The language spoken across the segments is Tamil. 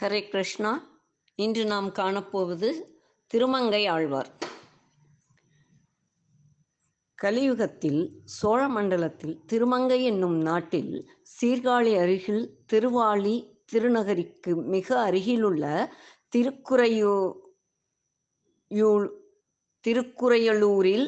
ஹரே கிருஷ்ணா. இன்று நாம் காணப்போவது திருமங்கை ஆழ்வார். கலியுகத்தில் சோழ மண்டலத்தில் திருமங்கை என்னும் நாட்டில் சீர்காழி அருகில் திருவாளி திருநகரிக்கு மிக அருகிலுள்ள திருக்குறையூ திருக்குறையலூரில்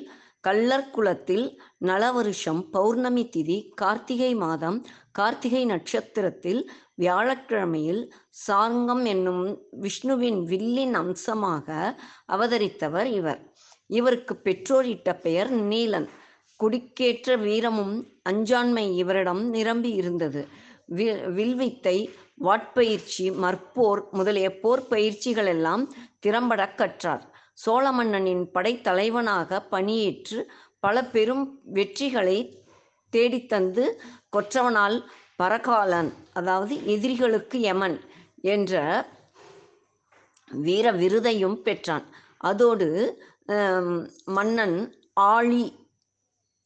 கள்ளர் நல நலவருஷம் பௌர்ணமி திதி கார்த்திகை மாதம் கார்த்திகை நட்சத்திரத்தில் வியாழக்கிழமையில் சாங்கம் என்னும் விஷ்ணுவின் வில்லின் அம்சமாக அவதரித்தவர் இவர். இவருக்கு பெற்றோர் இட்ட பெயர் நீலன். குடிக்கேற்ற வீரமும் அஞ்சாண்மை இவரிடம் நிரம்பி இருந்தது. வி- வில்வித்தை வாட்பயிற்சி மற்போர் முதலிய போர் பயிற்சிகள் எல்லாம் திறம்பட கற்றார். சோழ மன்னனின் படைத்தலைவனாக பணியேற்று பல பெரும் வெற்றிகளை தேடித்தந்து கொற்றவனால் பரகாலன் அதாவது எதிரிகளுக்கு யமன் என்ற வீர விருதையும் பெற்றான். அதோடு மன்னன் ஆழி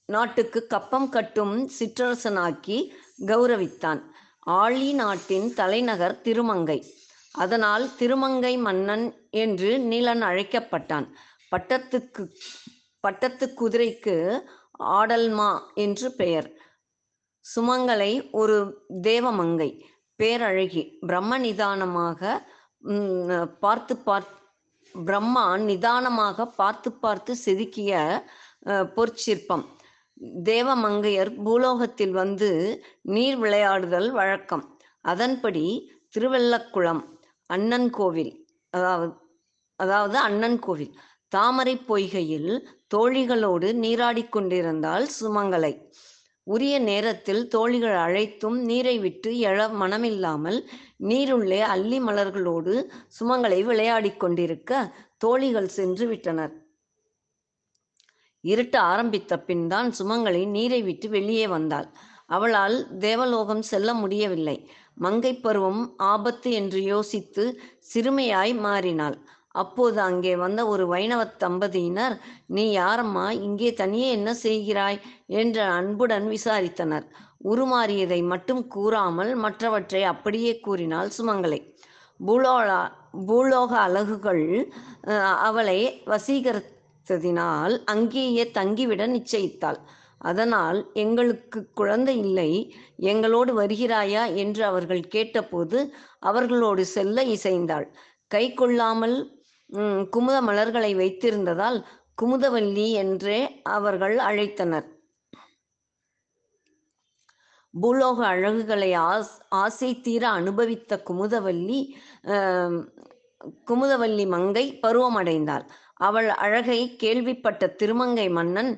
நாட்டுக்கு கப்பம் கட்டும் சிற்றரசனாக்கி கௌரவித்தான். ஆழி நாட்டின் தலைநகர் திருமங்கை. அதனால் திருமங்கை மன்னன் என்று நீலன் அழைக்கப்பட்டான். பட்டத்துக்கு பட்டத்து குதிரைக்கு ஆடல்மா என்று பெயர். சுமங்கலை ஒரு தேவமங்கை. பேரழகி. பிரம்ம நிதானமாக பார்த்து பார்த்து பிரம்மா நிதானமாக பார்த்து பார்த்து செதுக்கிய பொற்சிற்பம். தேவமங்கையர் பூலோகத்தில் வந்து நீர் விளையாடுதல் வழக்கம். அதன்படி திருவெல்லக்குளம் அண்ணன் கோவில் அதாவது அதாவது அண்ணன் கோவில் தாமரை பொய்கையில் தோழிகளோடு நீராடிக் கொண்டிருந்தாள் சுமங்கலை. உரிய நேரத்தில் தோழிகள் அழைத்தும் நீரை விட்டு எழ மனமில்லாமல் நீருள்ளே அல்லி மலர்களோடு சுமங்கலை விளையாடிக் கொண்டிருக்க தோழிகள் சென்று விட்டனர். இருட்ட ஆரம்பித்த பின் தான் சுமங்கலை நீரை விட்டு வெளியே வந்தாள். அவளால் தேவலோகம் செல்ல முடியவில்லை. மங்கை பருவம் ஆபத்து என்று யோசித்து சிறுமையாய் மாறினாள். அப்போது அங்கே வந்த ஒரு வைணவத் தம்பதியினர் நீ யாரம்மா? இங்கே தனியே என்ன செய்கிறாய்? என்ற அன்புடன் விசாரித்தனர். உருமாறியதை மட்டும் கூறாமல் மற்றவற்றை அப்படியே கூறினாள் சுமங்கலை. பூலோலா பூலோக அழகுகள் அவளை வசீகரித்ததினால் அங்கேயே தங்கிவிட நிச்சயித்தாள். அதனால் எங்களுக்கு குழந்தை இல்லை எங்களோடு வருகிறாயா? என்று அவர்கள் கேட்டபோது அவர்களோடு செல்ல இசைந்தாள். கை கொள்ளாமல் குமுத மலர்களை வைத்திருந்ததால் குமுதவல்லி என்றே அவர்கள் அழைத்தனர். பூலோக அழகுகளை ஆஸ் ஆசை தீர அனுபவித்த குமுதவல்லி குமுதவல்லி மங்கை பருவமடைந்தாள். அவள் அழகை கேள்விப்பட்ட திருமங்கை மன்னன்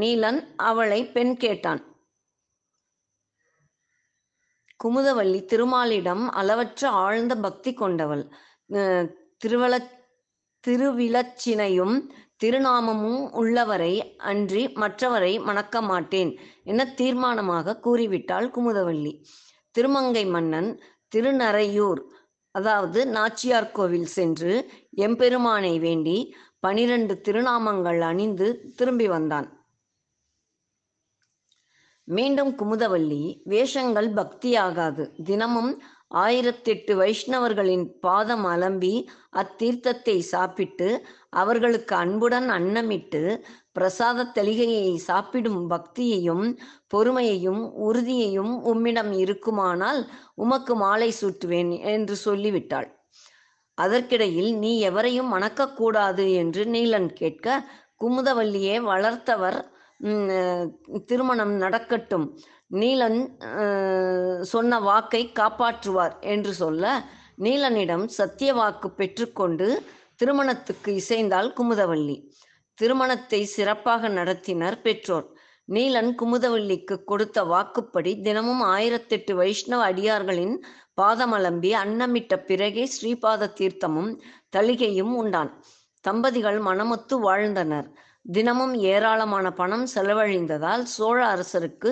நீலன் அவளை பெண் கேட்டான். குமுதவல்லி திருமாலிடம் அளவற்ற ஆழ்ந்த பக்தி கொண்டவள். திருவள திருவிலச்சினையும் திருநாமமும் உள்ளவரை அன்றி மற்றவரை மணக்க மாட்டேன் என தீர்மானமாக கூறிவிட்டாள் குமுதவள்ளி திருமங்கை மன்னன் திருநறையூர் அதாவது நாச்சியார் கோவில் சென்று எம்பெருமானை வேண்டி பனிரெண்டு திருநாமங்கள் அணிந்து திரும்பி வந்தான். மீண்டும் குமுதவள்ளி வேஷங்கள் பக்தியாகாது. தினமும் ஆயிரத்தெட்டு வைஷ்ணவர்களின் பாதம் அலம்பி அத்தீர்த்தத்தை சாப்பிட்டு அவர்களுக்கு அன்புடன் அன்னமிட்டு பிரசாத தெளிகையை சாப்பிடும் பக்தியையும் பொறுமையையும் உறுதியையும் உம்மிடம் இருக்குமானால் உமக்கு மாலை சூட்டுவேன் என்று சொல்லிவிட்டாள். அதற்கிடையில் நீ எவரையும் மணக்கக்கூடாது என்று நீலன் கேட்க குமுதவல்லியே வளர்த்தவர் திருமணம் நடக்கட்டும். நீலன் சொன்ன வாக்கை காப்பாற்றுவார் என்று சொல்ல நீலனிடம் சத்திய வாக்கு பெற்றுக்கொண்டு திருமணத்துக்கு இசைந்தாள் குமுதவள்ளி திருமணத்தை சிறப்பாக நடத்தினர் பெற்றோர். நீலன் குமுதவள்ளிக்கு கொடுத்த வாக்குப்படி தினமும் ஆயிரத்தெட்டு வைஷ்ணவ அடியார்களின் பாதமலம்பி அன்னமிட்ட பிறகே ஸ்ரீபாத தீர்த்தமும் தளிகையும் உண்டான். தம்பதிகள் மனமொத்து வாழ்ந்தனர். தினமும் ஏராளமான பணம் செலவழிந்ததால் சோழ அரசருக்கு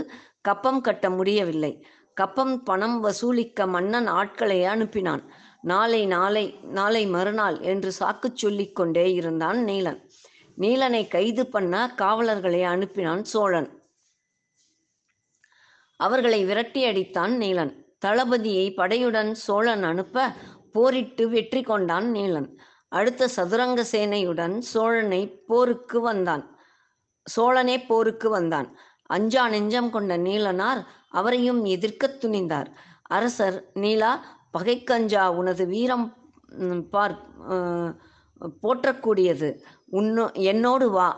கப்பம் கட்ட முடியவில்லை. கப்பம் பணம் வசூலிக்க மன்னன் ஆட்களை அனுப்பினான். நாளை நாளை நாளை மறுநாள் என்று சாக்கு சொல்லிக் கொண்டே இருந்தான் நீலன். நீலனை கைது பண்ண காவலர்களை அனுப்பினான் சோழன். அவர்களை விரட்டி அடித்தான் நீலன். தளபதியை படையுடன் சோழன் அனுப்ப போரிட்டு வெற்றி கொண்டான் நீலன். அடுத்த சதுரங்க சேனையுடன் சோழனை போருக்கு வந்தான். சோழனே போருக்கு வந்தான். அஞ்சா நெஞ்சம் கொண்ட நீலனார் அவரையும் எதிர்க்கத் துணிந்தார். அரசர் நீலா பகைக்கஞ்சா உனது வீரம் பார் போற்றக்கூடியது. உன்னோ என்னோடு வா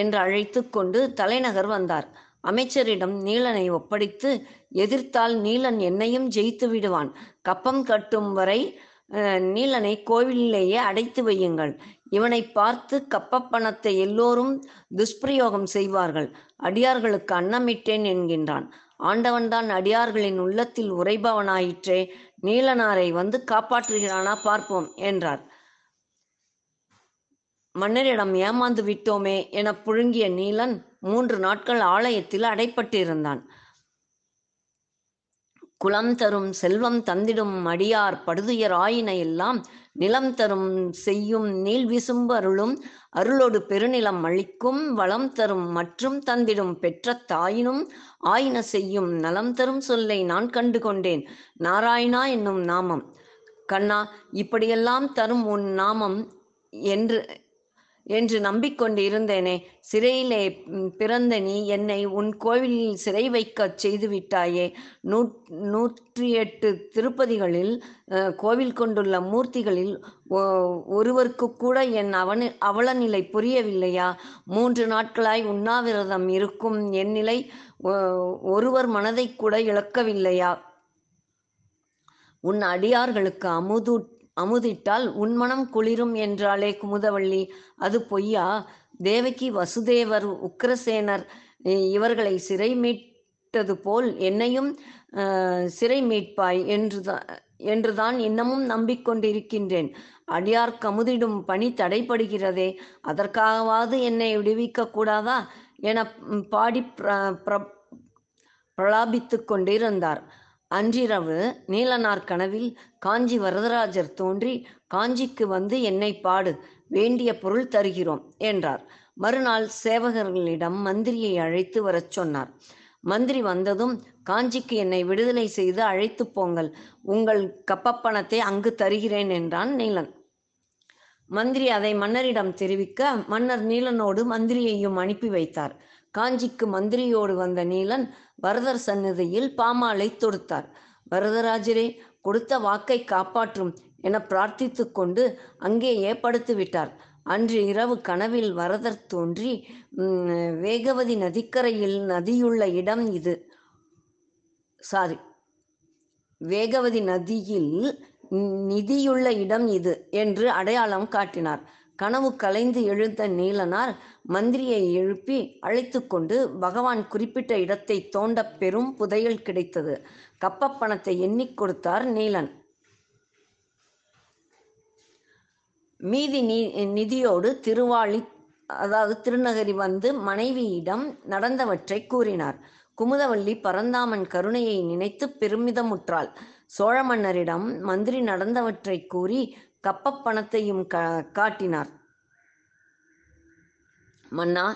என்று அழைத்து கொண்டு தலைநகர் வந்தார். அமைச்சரிடம் நீலனை ஒப்படைத்து எதிர்த்தால் நீலன் என்னையும் ஜெயித்து விடுவான். கப்பம் கட்டும் வரை நீலனை கோவிலிலேயே அடைத்து வையுங்கள். இவனை பார்த்து கப்பப்பணத்தை எல்லோரும் துஷ்பிரயோகம் செய்வார்கள். அடியார்களுக்கு அன்னமிட்டேன் என்கின்றான். ஆண்டவன்தான் அடியார்களின் உள்ளத்தில் உறைபவனாயிற்றே நீலனாரை வந்து காப்பாற்றுகிறானா பார்ப்போம் என்றார். மன்னரிடம் ஏமாந்து விட்டோமே என புழுங்கிய நீலன் மூன்று நாட்கள் ஆலயத்தில் அடைப்பட்டிருந்தான். குலம் தரும் செல்வம் தந்திடும் அடியார் படுதுயர் ஆயின எல்லாம் நிலம் தரும் செய்யும் நீள் விசும்பு அருளும் அருளோடு பெருநிலம் அளிக்கும் வளம் தரும் மற்றும் தந்திடும் பெற்ற தாயினும் ஆயின செய்யும் நலம் தரும் சொல்லை நான் கண்டு கொண்டேன். நாராயணா என்னும் நாமம். கண்ணா இப்படியெல்லாம் தரும் உன் நாமம் என்று என்று நம்பிக்கொண்டு இருந்தேனே சிறையிலே பிறந்த நீ என்னை உன் கோவிலில் சிறை வைக்கச் செய்து விட்டாயே நூ நூற்றி எட்டு திருப்பதிகளில் கோவில் கொண்டுள்ள மூர்த்திகளில் ஒ- ஒருவருக்கு கூட என் அவன அவலநிலை புரியவில்லையா? மூன்று நாட்களாய் உண்ணாவிரதம் இருக்கும் என் நிலை ஒ- ஒருவர் மனதை கூட இழக்கவில்லையா? உன் அடியார்களுக்கு அமுது அமுதிட்டால் உன் மனம் குளிரும் என்றாளே குமுதவள்ளி. அது பொய்யா? தேவகி வசுதேவர் உக்கிரசேனர் இவர்களை சிறை மீட்டது போல் என்னையும் சிறை மீட்பாய் என்றுதான் என்றுதான் இன்னமும் நம்பிக்கொண்டிருக்கின்றேன். அடியார் கமுதிடும் பணி தடைப்படுகிறதே அதற்காகவாவது என்னை விடுவிக்க கூடாதா? என பாடி பிர பிர- கொண்டிருந்தார். அன்றிரவு நீலனார் கனவில் காஞ்சி வரதராஜர் தோன்றி காஞ்சிக்கு வந்து என்னை பாடு வேண்டிய பொருள் தருகிறோம் என்றார். மறுநாள் சேவகர்களிடம் மந்திரியை அழைத்து வரச் சொன்னார். மந்திரி வந்ததும் காஞ்சிக்கு என்னை விடுதலை செய்து அழைத்துப் போங்கள் உங்கள் கப்பப்பணத்தை அங்கு தருகிறேன் என்றான் நீலன். மந்திரி அதை மன்னரிடம் தெரிவிக்க மன்னர் நீலனோடு மந்திரியையும் அனுப்பி வைத்தார். காஞ்சிக்கு மந்திரியோடு வந்த நீலன் வரதர் சந்நிதியில் பாமாலை தொடுத்தார். வரதராஜரே கொடுத்த வாக்கை காப்பாற்றும் என பிரார்த்தித்து கொண்டு அங்கேயே படுத்து விட்டார் அன்று இரவு கனவில் வரதர் தோன்றி வேகவதி நதிக்கரையில் நதியுள்ள இடம் இது. சாரி வேகவதி நதியில் நிதியுள்ள இடம் இது என்று அடையாளம் காட்டினார். கனவு கலைந்து எழுந்த நீலனார் மந்திரியை எழுப்பி அழைத்து கொண்டு பகவான் குறிப்பிட்ட இடத்தை தோண்ட பெரும் புதையல் கிடைத்தது. கப்ப பணத்தை எண்ணிக் கொடுத்தார் நீலன். மீதி நீ நிதியோடு திருவாளி அதாவது திருநகரி வந்து மனைவியிடம் நடந்தவற்றை கூறினார். குமுதவள்ளி பரந்தாமன் கருணையை நினைத்து பெருமிதமுற்றாள். சோழ மன்னரிடம் மந்திரி நடந்தவற்றை கூறி கப்பப்பணத்தையும் கா காட்டினார். மன்னா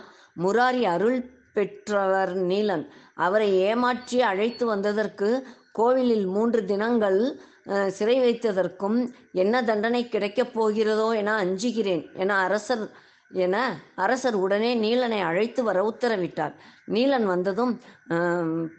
முராரி அருள் பெற்றவர் நீலன். அவரை ஏமாற்றி அழைத்து வந்ததற்கு கோவிலில் மூன்று தினங்கள் சிறை வைத்ததற்கும் என்ன தண்டனை கிடைக்கப் போகிறதோ என அஞ்சுகிறேன் என அரசர் என அரசர் உடனே நீலனை அழைத்து வர உத்தரவிட்டார். நீலன் வந்ததும்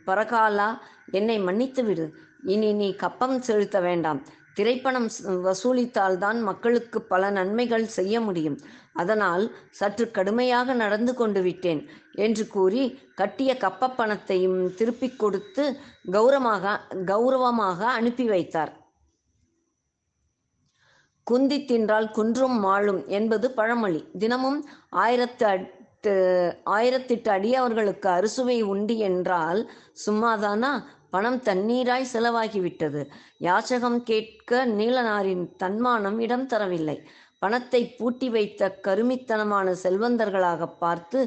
பரகாலா என்னை மன்னித்து விடு. இனி நீ கப்பம் செலுத்த வேண்டாம். திரைப்பணம் வசூலித்தால்தான் மக்களுக்கு பல நன்மைகள் செய்ய முடியும். அதனால் சற்று கடுமையாக நடந்து கொண்டு விட்டேன் என்று கூறி கட்டிய கப்ப பணத்தையும் திருப்பிக் கொடுத்து கௌரவமாக கௌரவமாக அனுப்பி வைத்தார். குந்தி தின்றால் குன்றும் மாளும் என்பது பழமொழி. தினமும் ஆயிரத்து எட்டு ஆயிரத்தெட்டு அடியவர்களுக்கு அறுசுவை உண்டு என்றால் சும்மாதானா? பணம் தண்ணீராய் செலவாகிவிட்டது. யாச்சகம் கேட்க நீலனாரின் தன்மானம் இடம் தரவில்லை. பணத்தை பூட்டி வைத்த கருமித்தனமான செல்வந்தர்களாக பார்த்து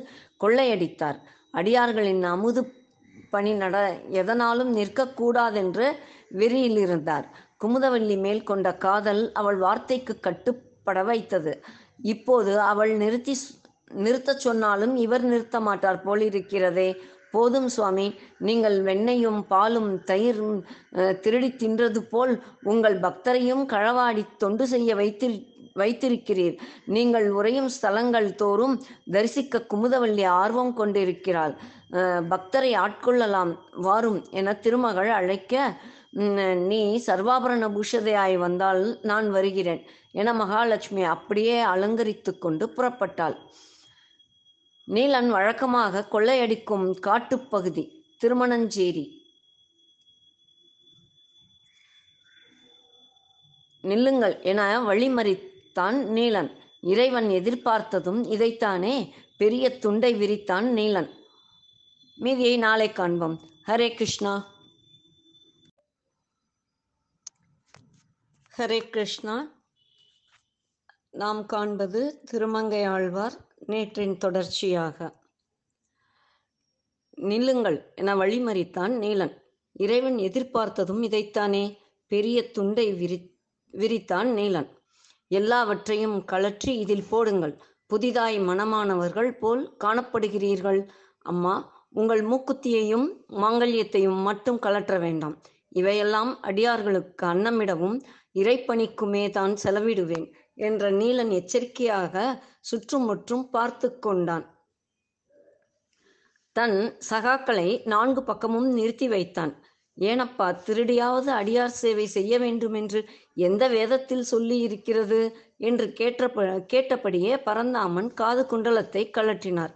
கொள்ளையடித்தார். அடியார்களின் அமுது பணி நட எதனாலும் நிற்கக்கூடாதென்று வெறியில் இருந்தார் குமுதவல்லி மேல் கொண்ட காதல் அவள் வார்த்தைக்கு கட்டுப்பட வைத்தது. இப்போது அவள் நிறுத்தி நிறுத்தச் சொன்னாலும் இவர் நிறுத்த மாட்டார் போலிருக்கிறதே. போதும் சுவாமி. நீங்கள் வெண்ணையும் பாலும் தயிரும் திருடி தின்றது போல் உங்கள் பக்தரையும் களவாடி தொண்டு செய்ய வைத்திரு வைத்திருக்கிறீர். நீங்கள் உறையும் ஸ்தலங்கள் தோறும் தரிசிக்க குமுதவல்லி ஆர்வம் கொண்டிருக்கிறாள். பக்தரை ஆட்கொள்ளலாம். வாரும் என திருமகள் அழைக்க நீ சர்வாபரண பூஷதையாய் வந்தால் நான் வருகிறேன். என மகாலட்சுமி அப்படியே அலங்கரித்து கொண்டு புறப்பட்டாள். நீலன் வழக்கமாக கொள்ளையடிக்கும் காட்டுப்பகுதி திருமணஞ்சேரி. நில்லுங்கள் என வழிமறித்தான் நீலன். இறைவன் எதிர்பார்த்ததும் இதைத்தானே பெரிய துண்டை விரித்தான் நீலன். மீதியை நாளை காண்போம். ஹரே கிருஷ்ணா. ஹரே கிருஷ்ணா. நாம் காண்பது திருமங்கை ஆழ்வார் நேற்றின் தொடர்ச்சியாக. நில்லுங்கள் என வழிமறித்தான் நீலன். இறைவன் எதிர்பார்த்ததும் இதைத்தானே. பெரிய துண்டை விரி விரித்தான் நீலன். எல்லாவற்றையும் கழற்றி இதில் போடுங்கள். புதிதாய் மனமானவர்கள் போல் காணப்படுகிறீர்கள். அம்மா உங்கள் மூக்குத்தியையும் மாங்கல்யத்தையும் மட்டும் கழற்ற வேண்டாம். இவையெல்லாம் அடியார்களுக்கு அன்னமிடவும் இறைப்பணிக்குமே தான் செலவிடுவேன். என்ற நீலன் எச்சரிக்கையாக சுற்றுமுற்றும் பார்த்து கொண்டான். தன் சகாக்களை நான்கு பக்கமும் நிறுத்தி வைத்தான். ஏனப்பா திருடியாவது அடியார் சேவை செய்ய வேண்டுமென்று எந்த வேதத்தில் சொல்லி இருக்கிறது என்று கேட்ட கேட்டபடியே பரந்தாமன் காது குண்டலத்தை கழற்றினார்.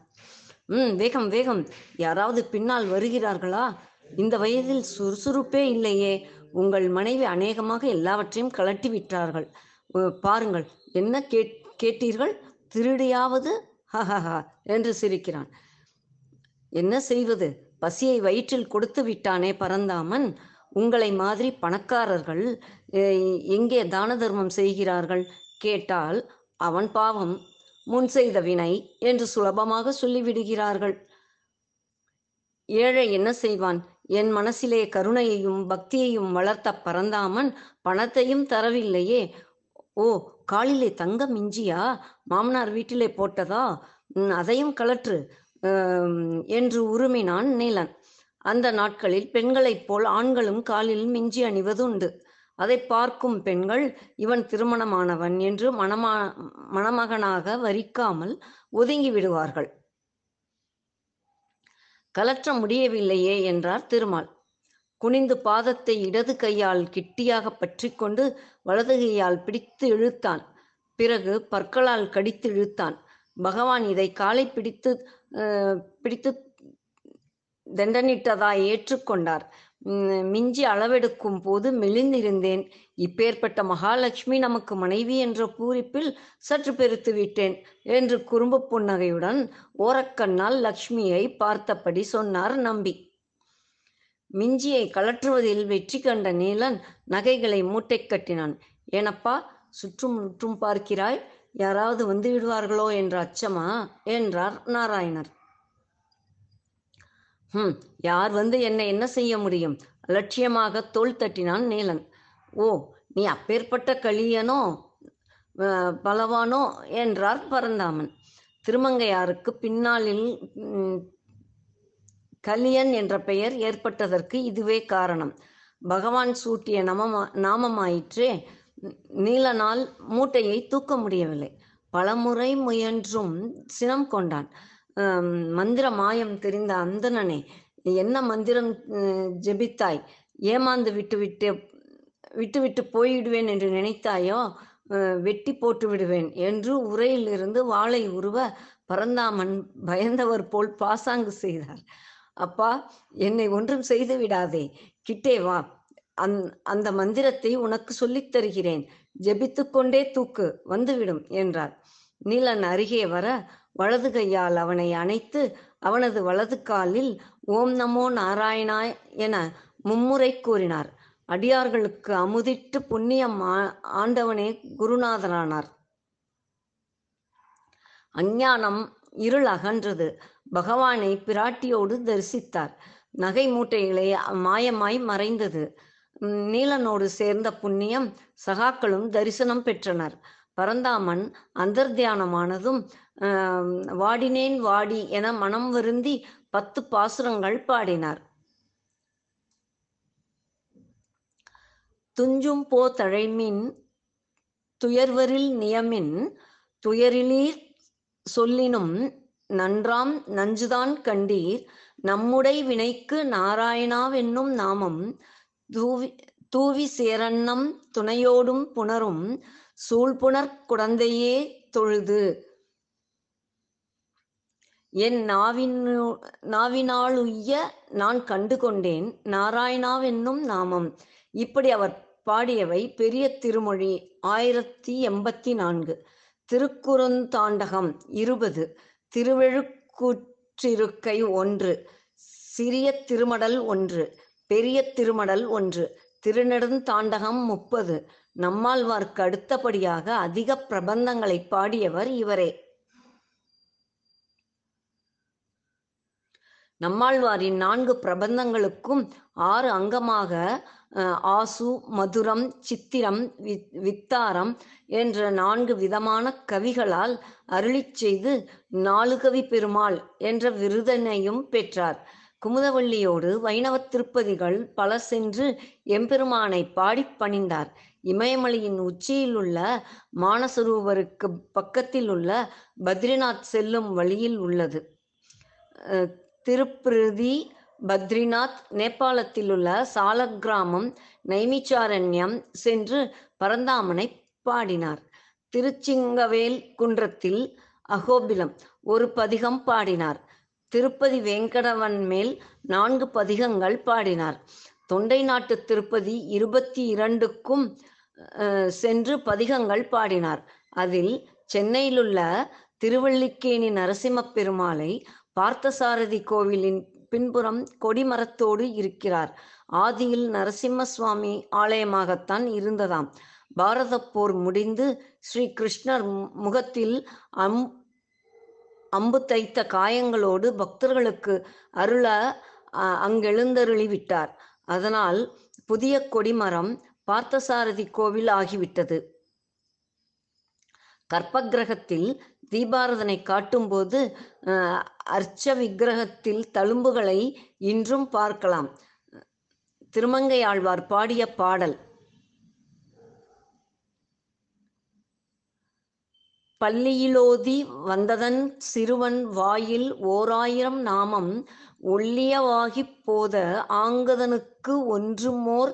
ம் வேகம் வேகம். யாராவது பின்னால் வருகிறார்களா? இந்த வயதில் சுறுசுறுப்பே இல்லையே. உங்கள் மனைவி அநேகமாக எல்லாவற்றையும் கழட்டி விட்டார்கள். பாருங்கள். என்ன கேட் கேட்டீர்கள்? திருடியாவது? ஹஹஹா என்று சிரிக்கிறான். என்ன செய்வது? பசியை வயிற்றில் கொடுத்து விட்டானே பரந்தாமன்? உங்களை மாதிரி பணக்காரர்கள் எங்கே தான தர்மம் செய்கிறார்கள்? கேட்டால் அவன் பாவம் முன் செய்த வினை என்று சுலபமாக சொல்லிவிடுகிறார்கள். ஏழை என்ன செய்வான்? என் மனசிலே கருணையையும் பக்தியையும் வளர்த்த பரந்தாமன் பணத்தையும் தரவில்லையே ஓ காலிலே தங்கம் மிஞ்சியா? மாமனார் வீட்டிலே போட்டதா? அதையும் கலற்று என்று உருமினான் நீலன். அந்த நாட்களில் பெண்களைப் போல் ஆண்களும் காலில் மிஞ்சி அணிவதுண்டு. அதை பார்க்கும் பெண்கள் இவன் திருமணமானவன் என்று மணமா மணமகனாக வரிக்காமல் ஒதுங்கி விடுவார்கள். கலற்ற முடியவில்லையே என்றார் திருமால். குனிந்து பாதத்தை இடது கையால் கிட்டியாக பற்றி கொண்டு வலதுகையால் பிடித்து இழுத்தான். பிறகு பற்களால் கடித்து இழுத்தான். பகவான் இதை காலை பிடித்து பிடித்து தண்டனிட்டதாய் ஏற்றுக்கொண்டார். மிஞ்சி அளவெடுக்கும் போது மெலிந்திருந்தேன். இப்பேற்பட்ட மகாலட்சுமி நமக்கு மனைவி என்ற பூரிப்பில் சற்று பெருத்து விட்டேன் என்று குறும்பு புன்னகையுடன் ஓரக்கண்ணால் லக்ஷ்மியை பார்த்தபடி சொன்னார் நம்பி. மிஞ்சியை கழற்றுவதில் வெற்றி கண்ட நீலன் நகைகளை மூட்டை கட்டினான். ஏனப்பா சுற்றும் முற்றும் பார்க்கிறாய்? யாராவது வந்து விடுவார்களோ என்ற அச்சமா என்றார் நாராயணர். ஹம் யார் வந்து என்னை என்ன செய்ய முடியும் அலட்சியமாக தோள் தட்டினான் நீலன். ஓ நீ அப்பேற்பட்ட களியனோ பலவானோ என்றார் பரந்தாமன். திருமங்கையாருக்கு பின்னாளில் கலியன் என்ற பெயர் ஏற்பட்டதற்கு இதுவே காரணம். பகவான் சூட்டிய நமமா நாமமாயிற்றே நீலனால் மூட்டையை தூக்க முடியவில்லை. பலமுறை முயன்றும் சினம் கொண்டான். மந்திர மாயம் தெரிந்த அந்தணனே என்ன மந்திரம் ஜெபித்தாய்? ஏமாந்து விட்டுவிட்டு விட்டுவிட்டு போய்விடுவேன் என்று நினைத்தாயோ? வெட்டி போட்டு விடுவேன் என்று உரையிலிருந்து வாளை உருவ பரந்தாமன் பயந்தவர் போல் பாசாங்கு செய்தார். அப்பா என்னை ஒன்றும் செய்து விடாதே. கிட்டே வா. அந் அந்த மந்திரத்தை உனக்கு சொல்லித் தருகிறேன். ஜெபித்துக் கொண்டே தூக்கு. வந்துவிடும் என்றார். நீலன் அருகே வர வலது கையால் அவனை அணைத்து அவனது வலது காலில் ஓம் நமோ நாராயணாய் என மும்முறை கூறினார். அடியார்களுக்கு அமுதிட்டு புண்ணியம் ஆ- ஆண்டவனே குருநாதனானார். அஞ்ஞானம் இருள் அகன்றது. பகவானை பிராட்டியோடு தரிசித்தார். நகை மூட்டைகளே மாயமாய் மறைந்தது. நீலனோடு சேர்ந்த புண்ணியம் சகாக்களும் தரிசனம் பெற்றனர். பரந்தாமன் அந்தர்தியானமானதும் வாடினேன் வாடி என மனம் வருந்தி பத்து பாசுரங்கள் பாடினார். துஞ்சும் போ தழைமின் துயர்வரில் நியமின் துயரிலீர் சொல்லினும் நன்றாம் நஞ்சுதான் கண்டீர். நம்முடை வினைக்கு நாராயணாவென்னும் நாமம் தூவி தூவி சேரன்னம் துணையோடும் புணரும் சூழ்புணர் குழந்தையே தொழுது. என் நாவினு நாவினாலுய்ய நான் கண்டு கொண்டேன் நாராயணாவென்னும் நாமம். இப்படி அவர் பாடியவை பெரிய திருமொழி ஆயிரத்தி எண்பத்தி நான்கு. திருக்குறுந்தாண்டகம் இருபது. திருவெழுக்கூற்றிருக்கை ஒன்று சிறிய திருமடல் ஒன்று பெரிய திருமடல் ஒன்று திருநெடுந்தாண்டகம் முப்பது நம்மாழ்வார்க்கு அடுத்தபடியாக அதிக பிரபந்தங்களை பாடியவர் இவரே. நம்மாழ்வாரின் நான்கு பிரபந்தங்களுக்கும் ஆறு அங்கமாக ஆசு மதுரம் சித்திரம் வித்தாரம் என்ற நான்கு விதமான கவிகளால் அருளி செய்து நாலுகவி பெருமாள் என்ற விருதனையும் பெற்றார். குமுதவள்ளியோடு வைணவத் திருப்பதிகள் பல சென்று எம்பெருமானை பாடிப் பணிந்தார். இமயமலையின் உச்சியில் உள்ள மானசரோவருக்கு பக்கத்தில் உள்ள பத்ரிநாத் செல்லும் வழியில் உள்ளது. திருப்பிருதி பத்ரிநாத் நேபாளத்தில் உள்ள சாலக்கிராமம் நைமிச்சாரண்யம் சென்று பரந்தாமனை பாடினார். திருச்சிங்கவேல் குன்றத்தில் அகோபிலம் ஒரு பதிகம் பாடினார். திருப்பதி வேங்கடவன் மேல் நான்கு பதிகங்கள் பாடினார். தொண்டை நாட்டு திருப்பதி இருபத்தி இரண்டுக்கும் சென்று பதிகங்கள் பாடினார். அதில் சென்னையிலுள்ள திருவள்ளிக்கேணி நரசிம்மப் பெருமாளை பார்த்தசாரதி கோவிலின் பின்புறம் கொடிமரத்தோடு இருக்கிறார். ஆதியில் நரசிம்ம சுவாமி ஆலயமாகத்தான் இருந்ததாம். பாரதப் போர் முடிந்து ஸ்ரீ கிருஷ்ணர் முகத்தில் அம் அம்பு தைத்த காயங்களோடு பக்தர்களுக்கு அருள அங்கெழுந்தருளி விட்டார் அதனால் புதிய கொடிமரம் பார்த்தசாரதி கோவில் ஆகிவிட்டது. கற்பக்கிரகத்தில் தீபாரதனை காட்டும்போது அஹ், அர்ச்ச விக்கிரகத்தில் தழும்புகளை இன்றும் பார்க்கலாம். திருமங்கையாழ்வார் பாடிய பாடல். பள்ளியிலோதி வந்ததன் சிறுவன் வாயில் ஓராயிரம் நாமம் ஒள்ளியவாகிப் போத ஆங்கதனுக்கு ஒன்றுமோர்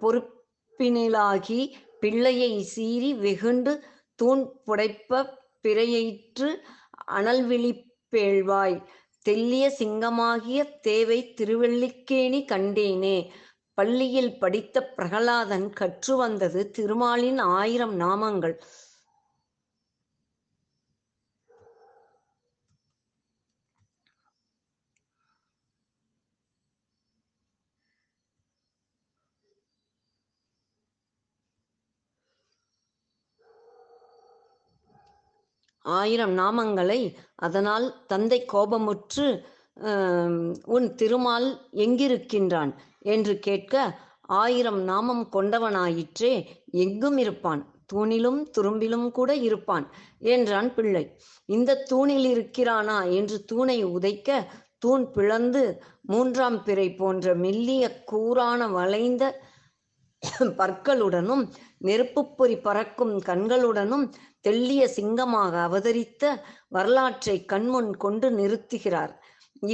பொறுப்பினிலாகி பிள்ளையை சீறி வெகுண்டு தூண் புடைப்ப பிறையிற்று அனல்விழிப் பேழ்வாய். தெல்லிய சிங்கமாகிய தேவை திருவெள்ளிக்கேணி கண்டேனே. பள்ளியில் படித்த பிரகலாதன் கற்று வந்தது திருமாலின் ஆயிரம் நாமங்கள். ஆயிரம் நாமங்களை அதனால் தந்தை கோபமுற்று உன் திருமால் எங்கிருக்கின்றான்? என்று கேட்க ஆயிரம் நாமம் கொண்டவனாயிற்றே எங்கும் இருப்பான்? தூணிலும் துரும்பிலும் கூட இருப்பான் என்றான் பிள்ளை. இந்த தூணில் இருக்கிறானா? என்று தூணை உதைக்க தூண் பிளந்து மூன்றாம் பிறை போன்ற மெல்லிய கூரான வளைந்த பற்களுடனும் நெருப்புப்பொறி பறக்கும் கண்களுடனும் தெள்ளிய சிங்கமாக அவதரித்த வரலாற்றை கண்முன் கொண்டு நிறுத்துகிறார்.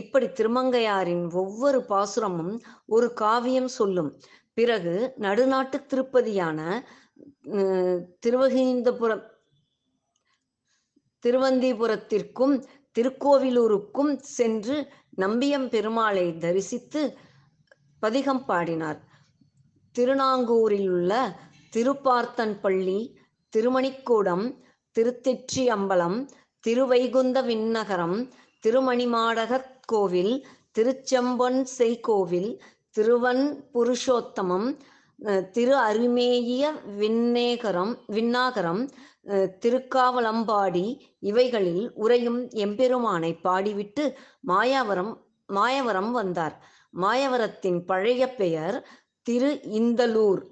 இப்படி திருமங்கையாரின் ஒவ்வொரு பாசுரமும் ஒரு காவியம் சொல்லும். பிறகு நடுநாட்டு திருப்பதியான திருவகிந்தபுரம் திருவந்திபுரத்திற்கும் திருக்கோவிலூருக்கும் சென்று நம்பியம் பெருமாளை தரிசித்து பதிகம் பாடினார். திருநாங்கூரில் உள்ள திருப்பார்த்தன் பள்ளி திருமணிக்கூடம் திருத்தெற்றி அம்பலம் திருவைகுந்த விண்ணகரம் திருமணிமாடகர் கோவில் திருச்செம்பொன் செய்கோவில் திருவன் புருஷோத்தமம் திரு அருமேய விண்ணேகரம் விண்ணாகரம் திருக்காவலம்பாடி இவைகளில் உரையும் எம்பெருமானை பாடிவிட்டு மாயாவரம் மாயவரம் வந்தார். மாயவரத்தின் பழைய பெயர் திரு இந்தலூர்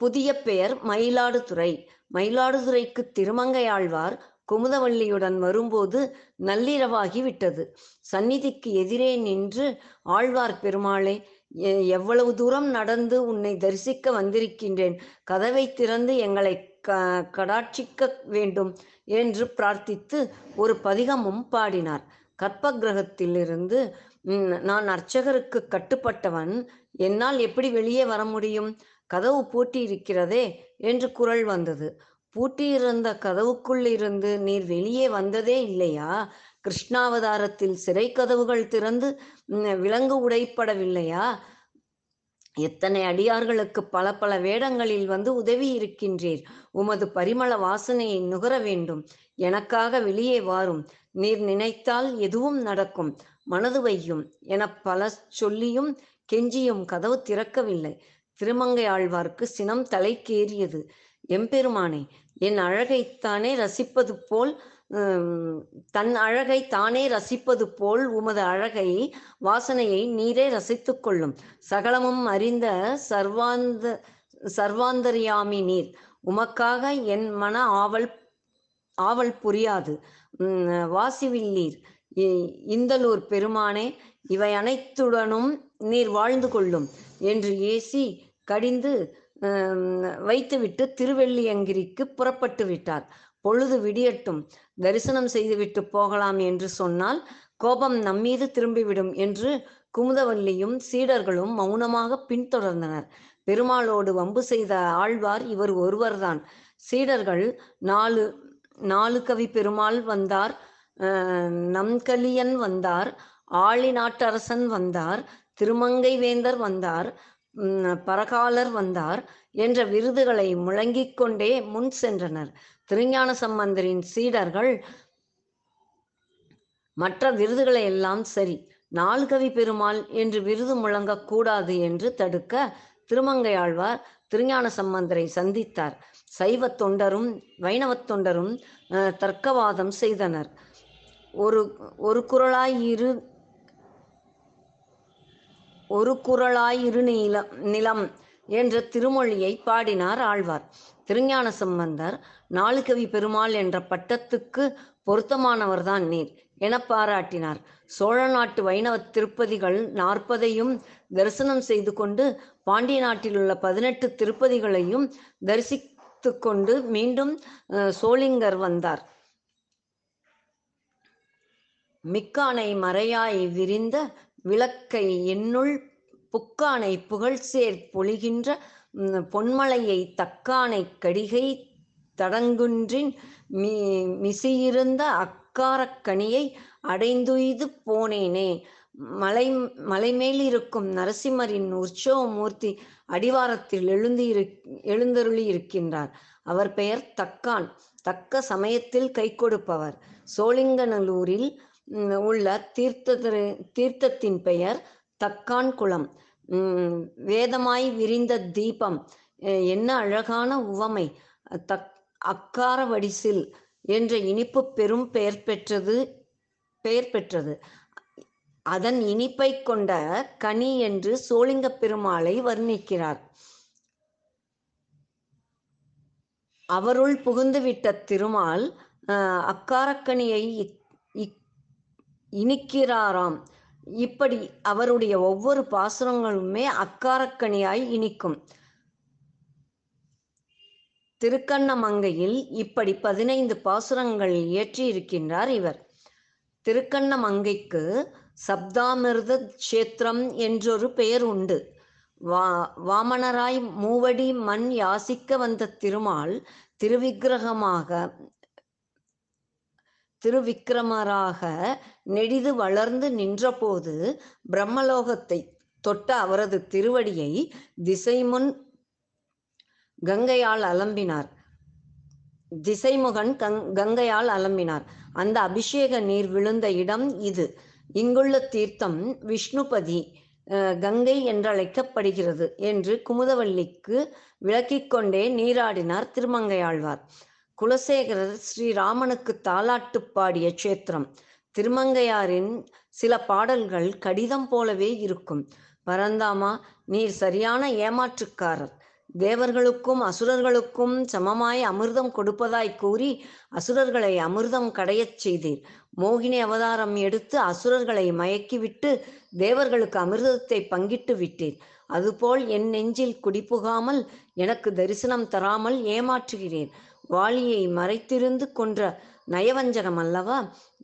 புதிய பெயர் மயிலாடுதுறை. மயிலாடுதுறைக்கு திருமங்கையாழ்வார் குமுதவள்ளியுடன் வரும்போது நள்ளிரவாகி விட்டது. சந்நிதிக்கு எதிரே நின்று ஆழ்வார் பெருமாளே எ- எவ்வளவு தூரம் நடந்து உன்னை தரிசிக்க வந்திருக்கின்றேன்? கதவை திறந்து எங்களை க கடாட்சிக்க வேண்டும் என்று பிரார்த்தித்து ஒரு பதிகமும் பாடினார். கற்ப கிரகத்திலிருந்து நான் அர்ச்சகருக்கு கட்டுப்பட்டவன். என்னால் எப்படி வெளியே வர முடியும்? கதவு பூட்டியிருக்கிறதே என்று குரல் வந்தது. பூட்டியிருந்த கதவுக்குள் இருந்து நீர் வெளியே வந்ததே இல்லையா? கிருஷ்ணாவதாரத்தில் சிறை கதவுகள் திறந்து விலங்கு உடைப்படவில்லையா? எத்தனை அடியார்களுக்கு பல பல வேடங்களில் வந்து உதவி இருக்கின்றீர் உமது பரிமள வாசனையை நுகர வேண்டும். எனக்காக வெளியே வாரும். நீர் நினைத்தால் எதுவும் நடக்கும். மனது வையும். என பல சொல்லியும் கெஞ்சியும் கதவு திறக்கவில்லை. திருமங்கை ஆழ்வார்க்கு சினம் தலைக்கேறியது. எம்பெருமானே என் அழகைத்தானே ரசிப்பது போல் தன் அழகை தானே ரசிப்பது போல் உமது அழகை வாசனையை நீரே ரசித்துக் கொள்ளும். சகலமும் அறிந்த சர்வாந்த சர்வாந்தரியாமி நீர். உமக்காக என் மன ஆவல் ஆவல் புரியாது. வாசிவில்லீர் இ- இந்தலூர் பெருமானே இவை அனைத்துடனும் நீர் வாழ்ந்து கொள்ளும். என்று ஏசி கடிந்து வைத்துவிட்டு திருவெள்ளியங்கிரிக்கு புறப்பட்டு விட்டார். பொழுது விடியட்டும். தரிசனம் செய்துவிட்டு போகலாம் என்று சொன்னால் கோபம் நம்மீது திரும்பிவிடும் என்று குமுதவல்லியும் சீடர்களும் மௌனமாக பின்தொடர்ந்தனர். பெருமாளோடு வம்பு செய்த ஆழ்வார் இவர் ஒருவர்தான். சீடர்கள் நாலு நாலு கவி பெருமாள் வந்தார் நம்கலியன் வந்தார் ஆளி நாட்டரசன் வந்தார் திருமங்கை வேந்தர் வந்தார் பரகாலர் வந்தார் என்ற விருதுகளை முழங்கிக் கொண்டே முன் சென்றனர். திருஞான சம்பந்தரின் சீடர்கள் மற்ற விருதுகளை எல்லாம் சரி நால்கவி பெருமாள் என்று விருது முழங்கக்கூடாது என்று தடுக்க திருமங்கையாழ்வார் திருஞான சம்பந்தரை சந்தித்தார். சைவத் தொண்டரும் வைணவத் தொண்டரும் தர்க்கவாதம் செய்தனர். ஒரு ஒரு குரலாய் இரு ஒரு குரலாய் இரு நிலம் நிலம் என்ற திருமொழியை பாடினார் ஆழ்வார். திருஞான சம்பந்தர் நாலுகவி பெருமாள் என்ற பட்டத்துக்கு பொருத்தமானவர்தான் நீர் என பாராட்டினார். சோழ நாட்டு வைணவ திருப்பதிகள் நாற்பதையும் தரிசனம் செய்து கொண்டு பாண்டிய நாட்டில் உள்ள பதினெட்டு திருப்பதிகளையும் தரிசித்து கொண்டு மீண்டும் சோளிங்கர் வந்தார். மிக்கானை மறையாய் விரிந்த விளக்கை என்னுள் புக்கானை புகழ்சேர் பொழிகின்ற பொன்மலையை தக்கானை கடிகை தடங்குன்றின் மி மிசியிருந்த அக்காரக்கனியை அடைந்துய்து போனேனே. மலை மலைமேல் இருக்கும் நரசிம்மரின் உற்சவ மூர்த்தி அடிவாரத்தில் எழுந்து எழுந்தருளி இருக்கின்றார் அவர் பெயர் தக்கான். தக்க சமயத்தில் கை கொடுப்பவர் சோழிங்கநல்லூரில் உள்ள தீர்த்த தீர்த்தத்தின் பெயர் தக்கான் குளம். வேதமாய் விரிந்த தீபம். என்ன அழகான உவமை. தக் அக்கார வடிசில் என்ற இனிப்பு பெரும் பெயர் பெற்றது பெயர் பெற்றது. அதன் இனிப்பை கொண்ட கனி என்று சோழிங்க பெருமாளை வர்ணிக்கிறார். அவருள் புகுந்துவிட்ட திருமால் அக்காரக்கனியை இனிக்கிறாராம். இப்படி அவருடைய ஒவ்வொரு பாசுரங்களுமே அக்காரக்கனியாய் இனிக்கும். திருக்கண்ணமங்கையில் இப்படி பதினைந்து பாசுரங்கள் இயற்றியிருக்கின்றார் இவர். திருக்கண்ணமங்கைக்கு சப்தாமிர்த கஷேத்திரம் என்றொரு பெயர் உண்டு. வா வாமனராய் மூவடி மண் யாசிக்க வந்த திருமால் திருவிக்கிரகமாக திருவிக்கிரமராக நெடிது வளர்ந்து நின்றபோது பிரம்மலோகத்தை தொட்ட அவரது திருவடியை திசைமுன் கங்கையால் அலம்பினார். திசைமுகன் கங் கங்கையால் அலம்பினார். அந்த அபிஷேக நீர் விழுந்த இடம் இது. இங்குள்ள தீர்த்தம் விஷ்ணுபதி அஹ், கங்கை என்றழைக்கப்படுகிறது என்று குமுதவல்லிக்கு விளக்கிக் கொண்டே நீராடினார் திருமங்கையாழ்வார். குலசேகரர் ஸ்ரீராமனுக்கு தாலாட்டு பாடிய க்ஷேத்திரம். திருமங்கையாரின் சில பாடல்கள் கடிதம் போலவே இருக்கும். பரந்தாமா நீர் சரியான ஏமாற்றுக்காரர். தேவர்களுக்கும் அசுரர்களுக்கும் சமமாய் அமிர்தம் கொடுப்பதாய் கூறி அசுரர்களை அமிர்தம் கடையச் செய்தீர். மோகினி அவதாரம் எடுத்து அசுரர்களை மயக்கிவிட்டு தேவர்களுக்கு அமிர்தத்தை பங்கிட்டு விட்டீர். அதுபோல் என் நெஞ்சில் குடிபுகாமல் எனக்கு தரிசனம் தராமல் ஏமாற்றுகிறேன் வாளியை மறைத்திருந்து கொன்ற நயவஞ்சகம் அல்லவா?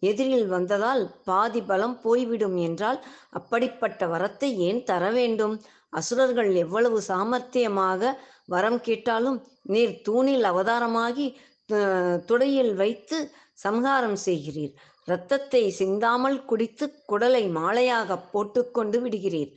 எதிரில் வந்ததால் பாதி பலம் போய்விடும் என்றால் அப்படிப்பட்ட வரத்தை ஏன் தர வேண்டும்? அசுரர்கள் எவ்வளவு சாமர்த்தியமாக வரம் கேட்டாலும் நீர் தூணில் அவதாரமாகி துடையில் வைத்து சம்ஹாரம் செய்கிறீர். இரத்தத்தை சிந்தாமல் குடித்து குடலை மாலையாக போட்டுக்கொண்டு விடுகிறீர்.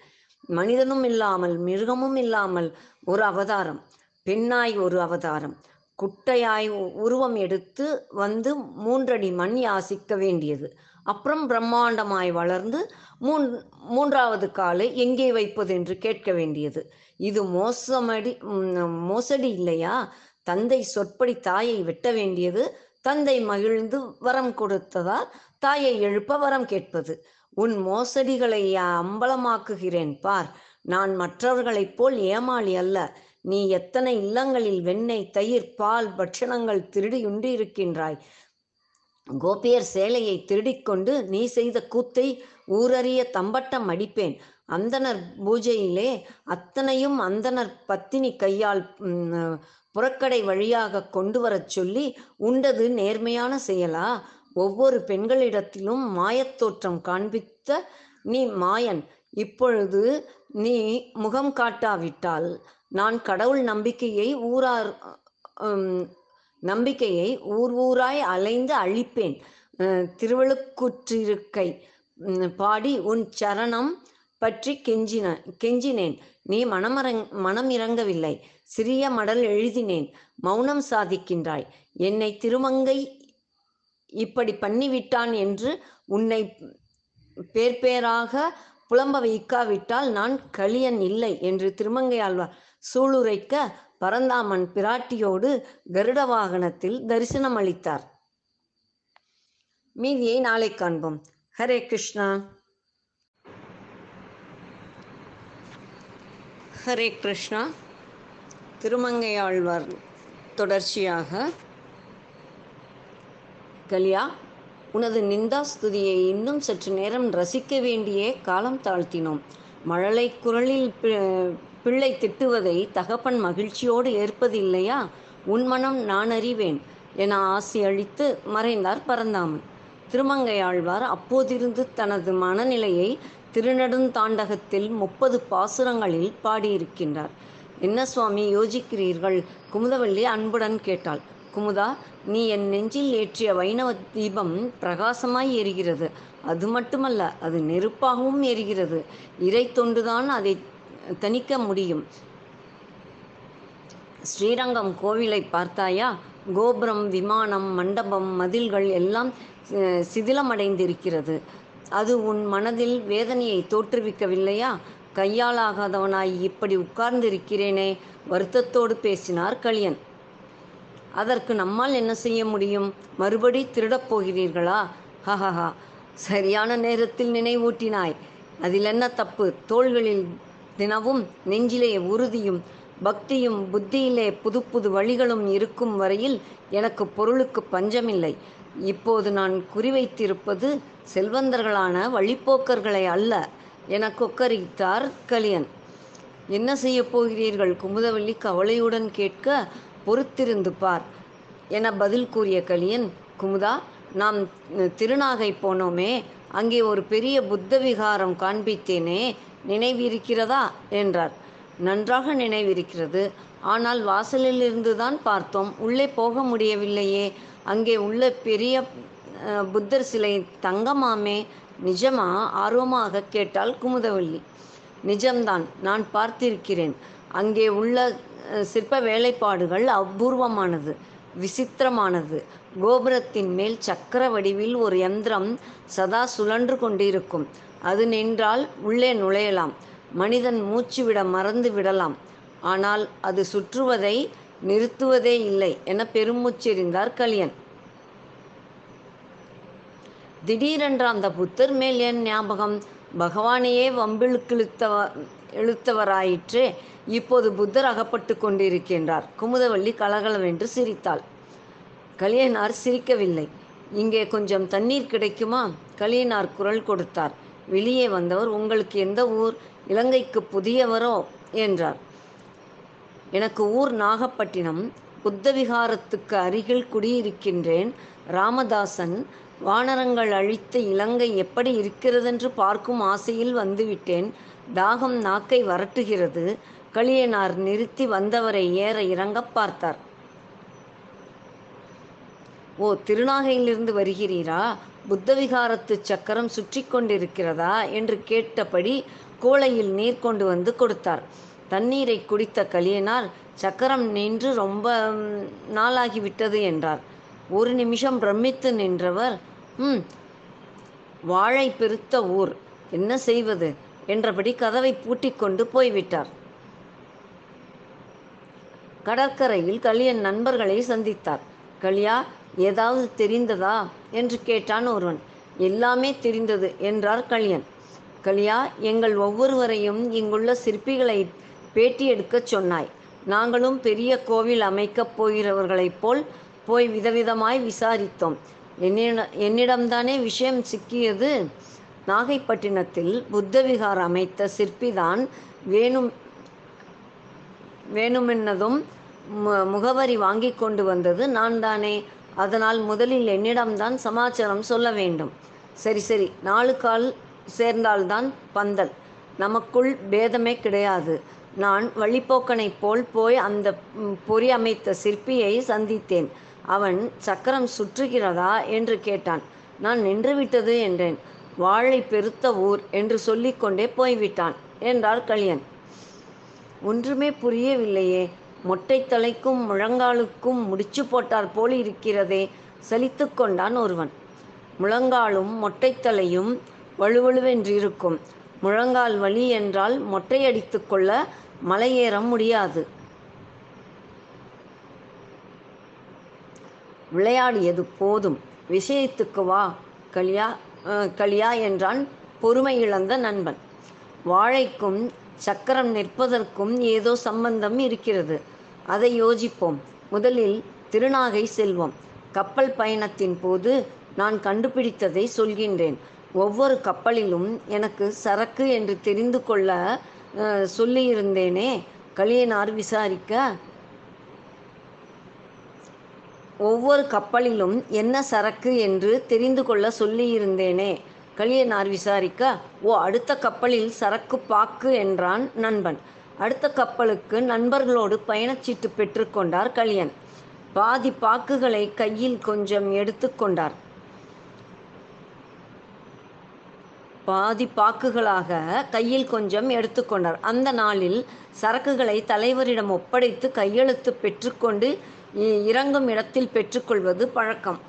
மனிதனும் இல்லாமல் மிருகமும் இல்லாமல் ஒரு அவதாரம். பெண்ணாய் ஒரு அவதாரம். குட்டையாய் உ- உருவம் எடுத்து வந்து மூன்றடி மண் யாசிக்க வேண்டியது. அப்புறம் பிரம்மாண்டமாய் வளர்ந்து மூன் மூன்றாவது காலை எங்கே வைப்பது என்று கேட்க வேண்டியது. இது மோசமடி மோசடி இல்லையா? தந்தை சொற்படி தாயை வெட்ட வேண்டியது. தந்தை மகிழ்ந்து வரம் கொடுத்ததால் தாயை எழுப்ப வரம் கேட்பது. உன் மோசடிகளை அம்பலமாக்குகிறேன் பார். நான் மற்றவர்களைப் போல் ஏமாளி அல்ல. நீ எத்தனை இல்லங்களில் வெண்ணெய் தயிர் பால் பட்சணங்கள் திருடி இருக்கின்றாய் கோபியர் சேலையை திருடிக்கொண்டு நீ செய்த கூத்தை ஊரறிய தம்பட்டம் அடிப்பேன். அந்தனர் பூஜையிலே அத்தனையும் அந்தனர் பத்தினி கையால் புறக்கடை வழியாக கொண்டு வரச் சொல்லி உண்டது நேர்மையான செயலா? ஒவ்வொரு பெண்களிடத்திலும் மாயத்தோற்றம் காண்பித்த நீ மாயன். இப்பொழுது நீ முகம் காட்டாவிட்டால் நான் கடவுள் நம்பிக்கையை ஊரார் நம்பிக்கையை ஊர் ஊராய் அலைந்து அழிப்பேன். திருவழுக்குற்றிருக்கை பாடி உன் சரணம் பற்றி கெஞ்சின கெஞ்சினேன். நீ மனமரங் மனம் இறங்கவில்லை. சிறிய மடல் எழுதினேன். மௌனம் சாதிக்கின்றாய். என்னை திருமங்கை இப்படி பண்ணிவிட்டான் என்று உன்னை பேர்பேராக புலம்ப வைக்காவிட்டால் நான் களியன் இல்லை என்று திருமங்கை ஆழ்வார் சூளுரைக்க பரந்தாமன் பிராட்டியோடு கருட வாகனத்தில் தரிசனம் அளித்தார். மீதியை நாளை காண்போம். ஹரே கிருஷ்ணா. ஹரே கிருஷ்ணா. திருமங்கையாழ்வார் தொடர்ச்சியாக. கலியா உனது நிந்தா ஸ்துதியை இன்னும் சற்று நேரம் ரசிக்க வேண்டியே காலம் தாழ்த்தினோம். மழலை குரலில் பிள்ளை திட்டுவதை தகப்பன் மகிழ்ச்சியோடு ஏற்பது இல்லையா உன் மனம் நான் அறிவேன் என ஆசி அளித்து மறைந்தார் பரந்தாமன். திருமங்கையாழ்வார் அப்போதிருந்து தனது மனநிலையை திருநெடுந்தாண்டகத்தில் முப்பது பாசுரங்களில் பாடியிருக்கின்றார். என்ன சுவாமி யோசிக்கிறீர்கள்? குமுதவள்ளி அன்புடன் கேட்டாள். குமுதா நீ என் நெஞ்சில் ஏற்றிய வைணவ தீபம் பிரகாசமாய் எரிகிறது. அது மட்டுமல்ல அது நெருப்பாகவும் எரிகிறது. இறை தொண்டுதான் அதை தணிக்க முடியும். ஸ்ரீரங்கம் கோவிலை பார்த்தாயா? கோபுரம் விமானம் மண்டபம் மதில்கள் எல்லாம் சிதிலமடைந்திருக்கிறது. அது உன் மனதில் வேதனையை தோற்றுவிக்கவில்லையா? கையாலாகாதவனாய் இப்படி உட்கார்ந்திருக்கிறேனே வருத்தத்தோடு பேசினார் கலியன் அதற்கு நம்மால் என்ன செய்ய முடியும்? மறுபடி திருடப் போகிறீர்களா? ஹஹஹா சரியான நேரத்தில் நினைவூட்டினாய். அதில் என்ன தப்பு? தோள்களில் தினமும் நெஞ்சிலே உறுதியும் பக்தியும் புத்தியிலே புது புது வழிகளும் இருக்கும் வரையில் எனக்கு பொருளுக்கு பஞ்சமில்லை. இப்போது நான் குறிவைத்திருப்பது செல்வந்தர்களான வழிப்போக்கர்களை அல்ல என கொக்கரித்தார் கலியன். என்ன செய்ய போகிறீர்கள்? குமுதவள்ளி கவலையுடன் கேட்க பொறுத்திருந்து பார் என பதில் கூறிய கலியன். குமுதா நாம் திருநாகை போனோமே அங்கே ஒரு பெரிய புத்த விகாரம் காண்பித்தேனே நினைவிருக்கிறதா? என்றார். நன்றாக நினைவிருக்கிறது. ஆனால் வாசலில் இருந்துதான் பார்த்தோம். உள்ளே போக முடியவில்லையே. அங்கே உள்ள பெரிய புத்தர் சிலை தங்கமாமே. நிஜமா? ஆர்வமாக கேட்டால் குமுதவள்ளி நிஜம்தான். நான் பார்த்திருக்கிறேன். அங்கே உள்ள சிற்ப வேலைப்பாடுகள் அபூர்வமானது விசித்திரமானது. கோபுரத்தின் மேல் சக்கர வடிவில் ஒரு யந்திரம் சதா சுழன்று கொண்டிருக்கும். அது நின்றால் உள்ளே நுழையலாம். மனிதன் மூச்சுவிட மறந்து விடலாம். ஆனால் அது சுற்றுவதை நிறுத்துவதே இல்லை என பெருமூச்செறிந்தார் கலியன். திடீரென்ற அந்த புத்தர் மேல் என் ஞாபகம்? பகவானையே வம்பிழுக்கிழுத்தவ இழுத்தவ இப்போது புத்தர் அகப்பட்டு கொண்டிருக்கின்றார். குமுதவள்ளி கலகலவென்று சிரித்தாள். கலியனார் சிரிக்கவில்லை. இங்கே கொஞ்சம் தண்ணீர் கிடைக்குமா? கலியனார் குரல் கொடுத்தார். வெளியே வந்தவர் உங்களுக்கு எந்த ஊர்? இலங்கைக்கு புதியவரோ? என்றார். எனக்கு ஊர் நாகப்பட்டினம். புத்த விகாரத்துக்கு அருகில் குடியிருக்கின்றேன். ராமதாசன் வானரங்கள் அழித்த இலங்கை எப்படி இருக்கிறதென்று பார்க்கும் ஆசையில் வந்துவிட்டேன். தாகம் நாக்கை வரட்டுகிறது. களியனார் நிறுத்தி வந்தவரை ஏற இறங்க பார்த்தார். ஓ திருநாகையிலிருந்து வருகிறீரா? புத்தவிகாரத்து சக்கரம் சுற்றி கொண்டிருக்கிறதா என்று கேட்டபடி கோளையில் நீர் கொண்டு வந்து கொடுத்தார். தண்ணீரை குடித்த கலியனார் சக்கரம் நின்று ரொம்ப நாளாகிவிட்டது என்றார். ஒரு நிமிஷம் பிரமித்து நின்றவர் ம் வாழை பெருத்த ஊர் என்ன செய்வது? என்றபடி கதவை பூட்டிக் கொண்டு போய்விட்டார். கடற்கரையில் கலியன் நண்பர்களை சந்தித்தார். கலியா ஏதாவது தெரிந்ததா? என்று கேட்டான் ஒருவன். எல்லாமே தெரிந்தது என்றார் கலியன். கலியா எங்கள் ஒவ்வொருவரையும் இங்குள்ள சிற்பிகளை பேட்டி எடுக்கச் சொன்னாய். நாங்களும் பெரிய கோவில் அமைக்கப் போகிறவர்களைப் போல் போய் விதவிதமாய் விசாரித்தோம். என்னிட என்னிடம்தானே விஷயம் சிக்கியது? நாகைப்பட்டினத்தில் புத்தவிகார் அமைத்த சிற்பிதான் வேணும் வேணுமென்னதும் முகவரி வாங்கி கொண்டு வந்தது. நான் தானே. அதனால் முதலில் என்னிடம்தான் சமாச்சாரம் சொல்ல வேண்டும். சரி சரி. நாலு கால் சேர்ந்தால்தான் பந்தல். நமக்குள் பேதமே கிடையாது. நான் வழிப்போக்கனைப் போல் போய் அந்த பொறி அமைத்த சிற்பியை சந்தித்தேன். அவன் சக்கரம் சுற்றுகிறதா? என்று கேட்டான். நான் நின்றுவிட்டது என்றேன். வாழை பெருத்த ஊர் என்று சொல்லிக்கொண்டே போய்விட்டான் என்றார் கலியன். ஒன்றுமே புரியவில்லையே. மொட்டை தலைக்கும் முழங்காலுக்கும் முடிச்சு போட்டார் போல் இருக்கிறதே சலித்து கொண்டான் ஒருவன். முழங்காலும் மொட்டைத்தலையும் வலுவழுவென்றிருக்கும் முழங்கால் வலி என்றால் மொட்டையடித்து கொள்ள மலையேற முடியாது. விளையாடியது போதும். விஷயத்துக்கு வா கலியா அஹ், கலியா என்றான் பொறுமை இழந்த நண்பன். வாழைக்கும் சக்கரம் நிற்பதற்கும் ஏதோ சம்பந்தம் இருக்கிறது. அதை யோசிப்போம். முதலில் திருநாகை செல்வோம். கப்பல் பயணத்தின் போது நான் கண்டுபிடித்ததை சொல்கின்றேன். ஒவ்வொரு கப்பலிலும் எனக்கு சரக்கு என்று தெரிந்து கொள்ள சொல்லியிருந்தேனே கலியனார் விசாரிக்க. ஒவ்வொரு கப்பலிலும் என்ன சரக்கு என்று தெரிந்து கொள்ள சொல்லியிருந்தேனே கலியனார் விசாரிக்க. ஓ அடுத்த கப்பலில் சரக்கு பாக்கு என்றான் நண்பன். அடுத்த கப்பலுக்கு நண்பர்களோடு பயணச்சீட்டு பெற்றுக்கொண்டார் கலியன் பாதி பாக்குகளை கையில் கொஞ்சம் எடுத்துக்கொண்டார் பாதி பாக்குகளாக கையில் கொஞ்சம் எடுத்துக்கொண்டார் அந்த நாளில் சரக்குகளை தலைவரிடம் ஒப்படைத்து கையெழுத்து பெற்றுக்கொண்டு இ- இறங்கும் இடத்தில் பெற்றுக்கொள்வது பழக்கம்.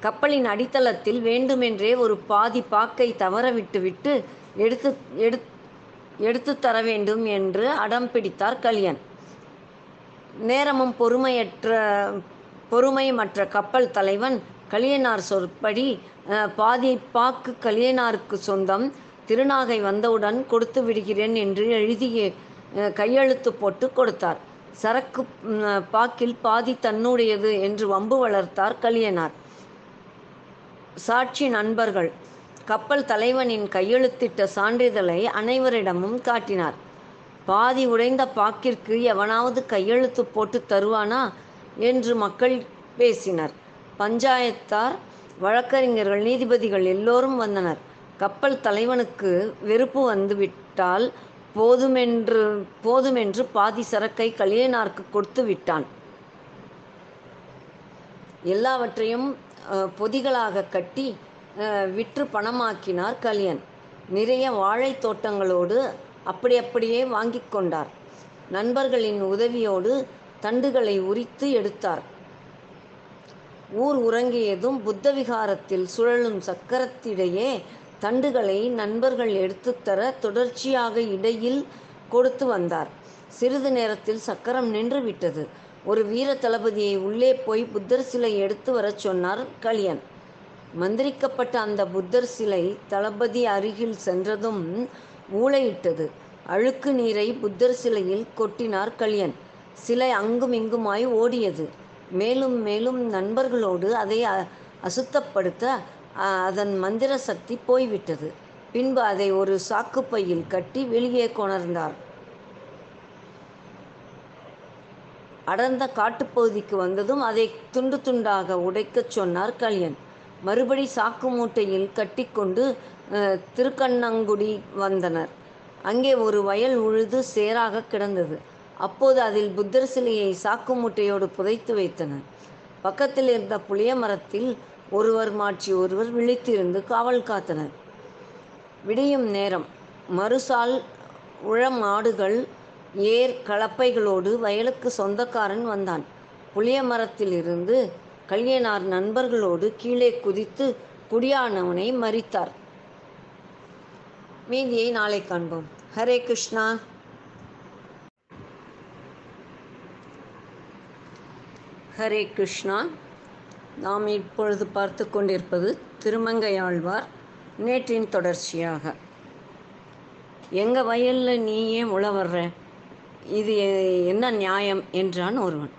கப்பலின் அடித்தளத்தில் வேண்டுமென்றே ஒரு பாதி பாக்கை தவற விட்டுவிட்டு எடுத்து எடு எடுத்து தர வேண்டும் என்று அடம் பிடித்தார் கலியன். நேரமும் பொறுமையற்ற பொறுமையமற்ற கப்பல் தலைவன் கலியனார் சொற்படி பாதி பாக்கு கலியனாருக்கு சொந்தம் திருநாகை வந்தவுடன் கொடுத்து விடுகிறேன் என்று எழுதி கையெழுத்து போட்டு கொடுத்தார். சரக்கு பாக்கில் பாதி தன்னுடையது என்று வம்பு வளர்த்தார் கலியனார். சாட்சி நண்பர்கள் கப்பல் தலைவனின் கையெழுத்திட்ட சான்றிதழை அனைவரிடமும் காட்டினார். பாதி உடைந்த பாக்கிற்கு எவனாவது கையெழுத்து போட்டு தருவானா? என்று மக்கள் பேசினர். பஞ்சாயத்தார் வழக்கறிஞர்கள் நீதிபதிகள் எல்லோரும் வந்தனர். கப்பல் தலைவனுக்கு வெறுப்பு வந்துவிட்டால் போதுமென்று போதுமென்று பாதி சரக்கை கலியனாருக்கு கொடுத்து விட்டான். எல்லாவற்றையும் பொதிகளாக கட்டி விற்று பணமாக்கினார் கலியன். நிறைய வாழைத் தோட்டங்களோடு அப்படி அப்படியே வாங்கிக் கொண்டார். நண்பர்களின் உதவியோடு தண்டுகளை உரித்து எடுத்தார். ஊர் உறங்கியதும் புத்த விகாரத்தில் சுழலும் சக்கரத்திடையே தண்டுகளை நண்பர்கள் எடுத்துத்தர தொடர்ச்சியாக இடையில் கொடுத்து வந்தார். சிறிது நேரத்தில் சக்கரம் நின்று விட்டது. ஒரு வீர தளபதியை உள்ளே போய் புத்தர் சிலை எடுத்து வரச் சொன்னார் கலியன். மந்திரிக்கப்பட்ட அந்த புத்தர் சிலை தளபதி அருகில் சென்றதும் ஊளையிட்டது அழுக்கு நீரை புத்தர் சிலையில் கொட்டினார் கல்யன். சிலை அங்கும் இங்குமாய் ஓடியது. மேலும் மேலும் நண்பர்களோடு அதை அ- அசுத்தப்படுத்த அதன் மந்திர சக்தி போய்விட்டது. பின்பு அதை ஒரு சாக்குப்பையில் கட்டி வெளியே கொணர்ந்தார். அடர்ந்த காட்டுப்பகுதிக்கு வந்ததும் அதை துண்டு துண்டாக உடைக்கச் சொன்னார் கல்யன். மறுபடி சாக்கு மூட்டையில் கட்டிக்கொண்டு திருக்கண்ணங்குடி வந்தனர். அங்கே ஒரு வயல் உழுது சேராக கிடந்தது. அப்போது அதில் புத்தர் சிலையை சாக்கு மூட்டையோடு புதைத்து வைத்தனர். பக்கத்தில் இருந்த புளிய மரத்தில் ஒருவர் மாற்றி ஒருவர் விழித்திருந்து காவல் காத்தனர். விடியும் நேரம். மறுசால் உழம் ஆடுகள் ஏர் கலப்பைகளோடு வயலுக்கு சொந்தக்காரன் வந்தான். புளிய மரத்திலிருந்து கல்யனார் நண்பர்களோடு கீழே குதித்து குடியானவனை மறித்தார். மீதியை நாளை காண்போம். ஹரே கிருஷ்ணா. ஹரே கிருஷ்ணா. நாம் இப்பொழுது பார்த்து கொண்டிருப்பது திருமங்கையாழ்வார் நேற்றின் தொடர்ச்சியாக. எங்கள் வயலில் நீ ஏன் உழவர்ற? இது என்ன நியாயம்? என்றான் ஒருவன்.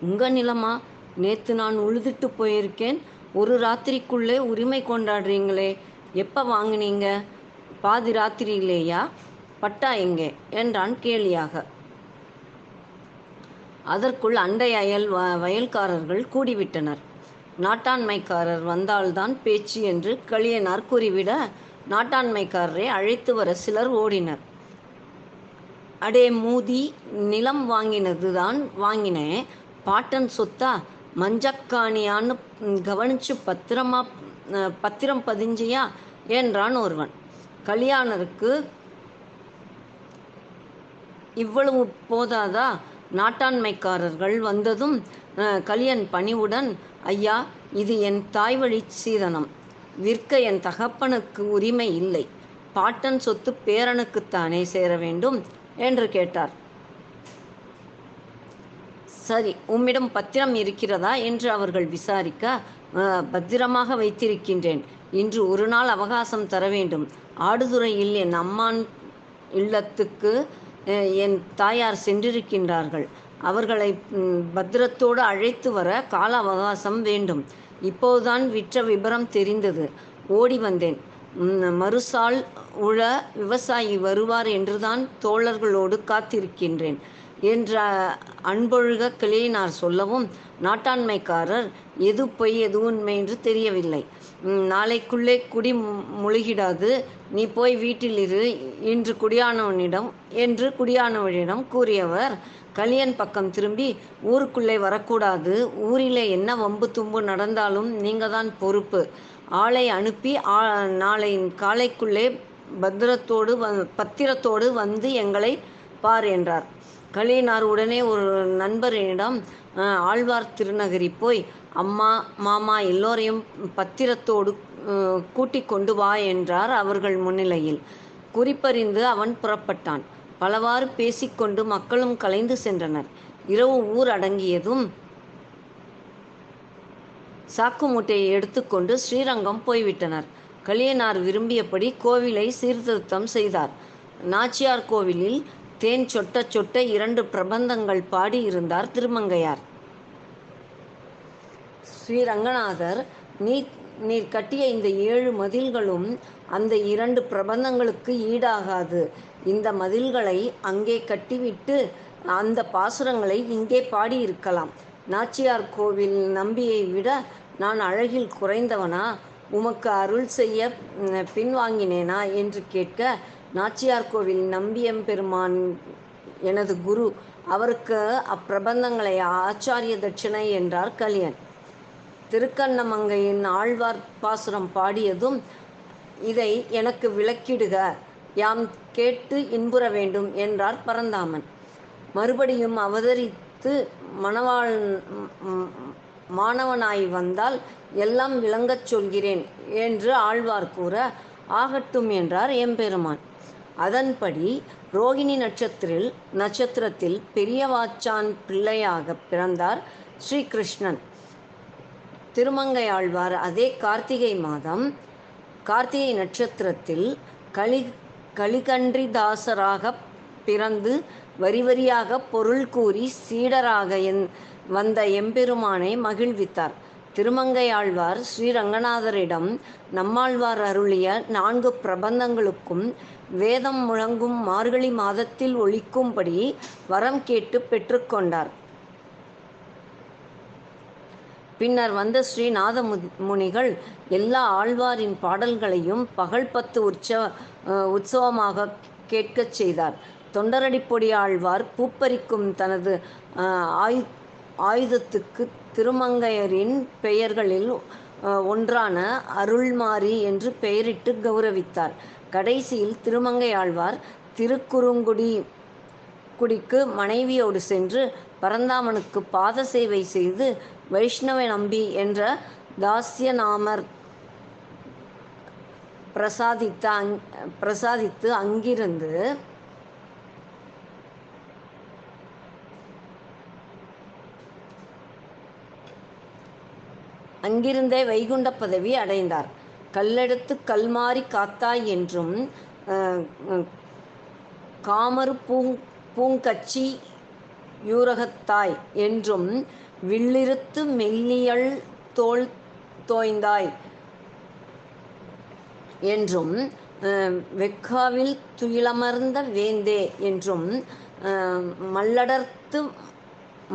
உங்கள் நிலமா? நேத்து நான் உழுதுட்டு போயிருக்கேன். ஒரு ராத்திரிக்குள்ளே உரிமை கொண்டாடுறீங்களே எப்போ வாங்கினீங்க? பாதி ராத்திரியிலேயா? பட்டா எங்கே? என்றான் கேலியாக. அதற்குள் அண்டை அயல் வ- வயல்காரர்கள் கூடிவிட்டனர். நாட்டாண்மைக்காரர் வந்தால்தான் பேச்சு என்று களியனார் கூறிவிட நாட்டாண்மைக்காரரை அழைத்து வர சிலர் ஓடினர். அடே மூதி நிலம் வாங்கினது தான் வாங்கினேன். பாட்டன் சொத்தா மஞ்சக்காணியான்னு கவனிச்சு பத்திரமா பத்திரம் பதிஞ்சியா? என்றான் ஒருவன். கல்யாணருக்கு இவ்வளவு போதாதா? நாட்டாண்மைக்காரர்கள் வந்ததும் கலியன் பணிவுடன் ஐயா இது என் தாய் வழி சீதனம். விற்க என் தகப்பனுக்கு உரிமை இல்லை. பாட்டன் சொத்து பேரனுக்குத்தானே சேர வேண்டும்? என்று கேட்டார். சரி உம்மிடம் பத்திரம் இருக்கிறதா என்று அவர்கள் விசாரிக்க பத்திரமாக வைத்திருக்கின்றேன். இன்று ஒரு நாள் அவகாசம் தர வேண்டும். ஆடுதுறையில் என் அம்மான் இல்லத்துக்கு என் தாயார் சென்றிருக்கின்றார்கள். அவர்களை பத்திரத்தோடு அழைத்து வர கால அவகாசம் வேண்டும். இப்போதுதான் விற்ற விபரம் தெரிந்தது. ஓடி வந்தேன். மறுசால் உழ விவசாயி வருவார் என்றுதான் தோழர்களோடு காத்திருக்கின்றேன். என்ற அன்பொழுக கிளியினார் சொல்லவும் நாட்டாண்மைக்காரர் எது பொய் எது உண்மை என்று தெரியவில்லை. நாளைக்குள்ளே குடி முழுகிடாது நீ போய் வீட்டில் இரு இன்று குடியானவனிடம் என்று குடியானவனிடம் கூறியவர் கலியன் பக்கம் திரும்பி ஊருக்குள்ளே வரக்கூடாது ஊரிலே என்ன வம்பு தும்பு நடந்தாலும் நீங்கள் தான் பொறுப்பு. ஆளை அனுப்பி ஆ- நாளை காலைக்குள்ளே பத்திரத்தோடு வ- பத்திரத்தோடு வந்து எங்களை பார் என்றார். கலியனார் உடனே ஒரு நண்பரிடம் ஆழ்வார் திருநகரி போய் அம்மா மாமா எல்லோரையும் பத்திரத்தோடு கூட்டி கொண்டு வா என்றார் அவர்கள் முன்னிலையில். குறிப்பறிந்து அவன் புறப்பட்டான். பலவாறு பேசிக்கொண்டு மக்களும் கலைந்து சென்றனர். இரவு ஊர் அடங்கியதும் சாக்கு மூட்டையை எடுத்துக்கொண்டு ஸ்ரீரங்கம் போய்விட்டனர். கலியனார் விரும்பியபடி கோவிலை சீர்திருத்தம் செய்தார். நாச்சியார் கோவிலில் தேன் சொட்ட சொட்ட இரண்டு பிரபந்தங்கள் பாடியிருந்தார் திருமங்கையார். ஸ்ரீரங்கநாதர் நீ நீர் கட்டிய இந்த ஏழு மதில்களும் அந்த இரண்டு பிரபந்தங்களுக்கு ஈடாகாது. இந்த மதில்களை அங்கே கட்டிவிட்டு அந்த பாசுரங்களை இங்கே பாடியிருக்கலாம். நாச்சியார் கோவில் நம்பியை விட நான் அழகில் குறைந்தவனா? உமக்கு அருள் செய்ய பின்வாங்கினேனா? என்று கேட்க நாச்சியார் கோவில் நம்பியம்பெருமான் எனது குரு. அவருக்கு அப்பிரபந்தங்களை ஆச்சாரிய தட்சிணை என்றார் கலியன். திருக்கண்ணமங்கையின் ஆழ்வார் பாசுரம் பாடியதும் இதை எனக்கு விளக்கிடுக. யாம் கேட்டு இன்புற வேண்டும் என்றார் பரந்தாமன். மறுபடியும் அவதரித்து மணவாள் மாணவனாய் வந்தால் எல்லாம் விளங்கச் சொல்கிறேன் என்று ஆழ்வார் கூற ஆகட்டும் என்றார் எம்பெருமான். அதன்படி ரோகிணி நட்சத்திரில் நட்சத்திரத்தில் பெரியவாச்சான் பிள்ளையாக பிறந்தார் ஸ்ரீகிருஷ்ணன். திருமங்கையாழ்வார் அதே கார்த்திகை மாதம் கார்த்திகை நட்சத்திரத்தில் களி களிகன்றிதாசராக பிறந்து வரி வரியாக பொருள் கூறி சீடராக என் வந்த எம்பெருமானை மகிழ்வித்தார். திருமங்கையாழ்வார் ஸ்ரீரங்கநாதரிடம் நம்மாழ்வார் அருளிய நான்கு பிரபந்தங்களுக்கும் வேதம் முழங்கும் மார்கழி மாதத்தில் ஒழிக்கும்படி வரம் கேட்டு பெற்றுக்கொண்டார். பின்னர் வந்த ஸ்ரீநாத முனிகள் எல்லா ஆழ்வாரின் பாடல்களையும் பகல் பத்து உற்சவ உற்சவமாக கேட்கச் செய்தார். தொண்டரடிப்பொடி ஆழ்வார் பூப்பறிக்கும் தனது ஆயு ஆயுதத்துக்கு திருமங்கையரின் பெயர்களில் ஒன்றான அருள்மாரி என்று பெயரிட்டு கௌரவித்தார். கடைசியில் திருமங்கையாழ்வார் திருக்குறுங்குடி குடிக்கு மனைவியோடு சென்று பரந்தாமனுக்கு பாத சேவை செய்து வைஷ்ணவ நம்பி என்ற தாஸ்யநாமர் பிரசாதித்த அங் பிரசாதித்து அங்கிருந்து அங்கிருந்தே வைகுண்ட பதவி அடைந்தார். கல்லெடுத்து கல்மாரி காத்தாய் என்றும் காமரு பூங் பூங்கச்சி யூரகத்தாய் என்றும் வில்லிருத்து மெல்லியல் தோல் தோய்ந்தாய் என்றும் வெக்காவில் துயிலமர்ந்த வேந்தே என்றும் மல்லடர்த்து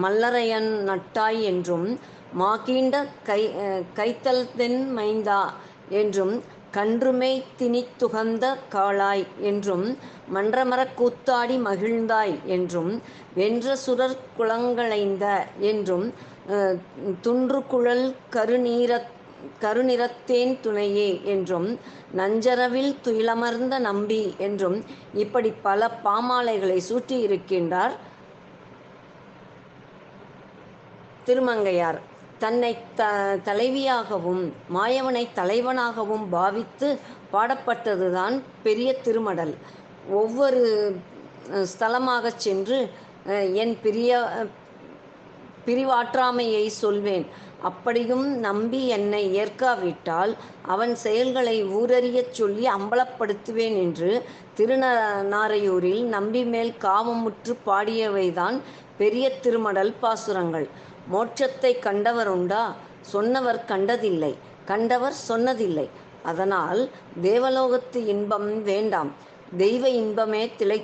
மல்லரையன் நட்டாய் என்றும் மாகீண்ட கை கைத்தல் தென் மைந்தா என்றும் கன்றுமை திணித்துகந்த காளாய் என்றும் மன்றமரக் கூத்தாடி மகிழ்ந்தாய் என்றும் வென்ற சுரர் குளங்களைந்த என்றும் துன்று குழல் கருநீர கருநிறத்தேன் துணையே என்றும் நஞ்சரவில் துயிலமர்ந்த நம்பி என்றும் இப்படி பல பாமாலைகளை சூட்டியிருக்கின்றார் திருமங்கையார். தன்னை த தலைவியாகவும் மாயவனை தலைவனாகவும் பாவித்து பாடப்பட்டதுதான் பெரிய திருமடல். ஒவ்வொரு ஸ்தலமாகச் சென்று என் பிரிய பிரிவாற்றாமையை சொல்வேன். அப்படியும் நம்பி என்னை ஏற்காவிட்டால் அவன் செயல்களை ஊரறியச் சொல்லி அம்பலப்படுத்துவேன் என்று திருநாரையூரில் நம்பி மேல் காமமுற்று பாடியவைதான் பெரிய திருமடல் பாசுரங்கள். மோட்சத்தை கண்டவர் உண்டா? சொன்னவர் கண்டதில்லை. கண்டவர் சொன்னதில்லை. அதனால் தேவலோகத்து இன்பம் வேண்டாம். தெய்வ இன்பமே திளை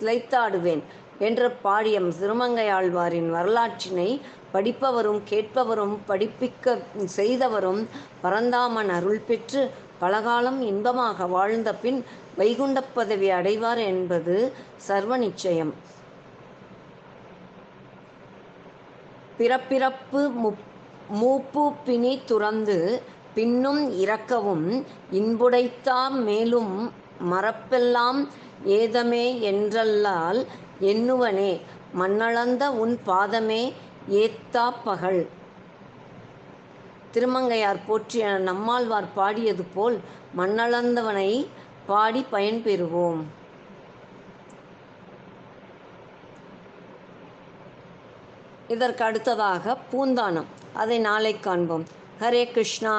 திளைத்தாடுவேன் என்ற பாடியம் திருமங்கையாழ்வாரின் வரலாற்றினை படிப்பவரும் கேட்பவரும் படிப்பிக்க செய்தவரும் பரந்தாமன் அருள் பெற்று பலகாலம் இன்பமாக வாழ்ந்த பின் வைகுண்ட பதவி அடைவார் என்பது சர்வ நிச்சயம். பிறப்பிறப்பு முப் மூப்பு பிணி துறந்து பின்னும் இறக்கவும் இன்புடைத்தாம் மேலும் மறப்பெல்லாம் ஏதமே என்றல்லால் எண்ணுவனே மண்ணளந்த உன் பாதமே ஏத்தா பகல். திருமங்கையார் போற்றிய நம்மாழ்வார் பாடியது போல் மண்ணளந்தவனை பாடி பயன்பெறுவோம். இதற்கு அடுத்ததாக பூந்தானம். அதை நாளை காண்போம். ஹரே கிருஷ்ணா.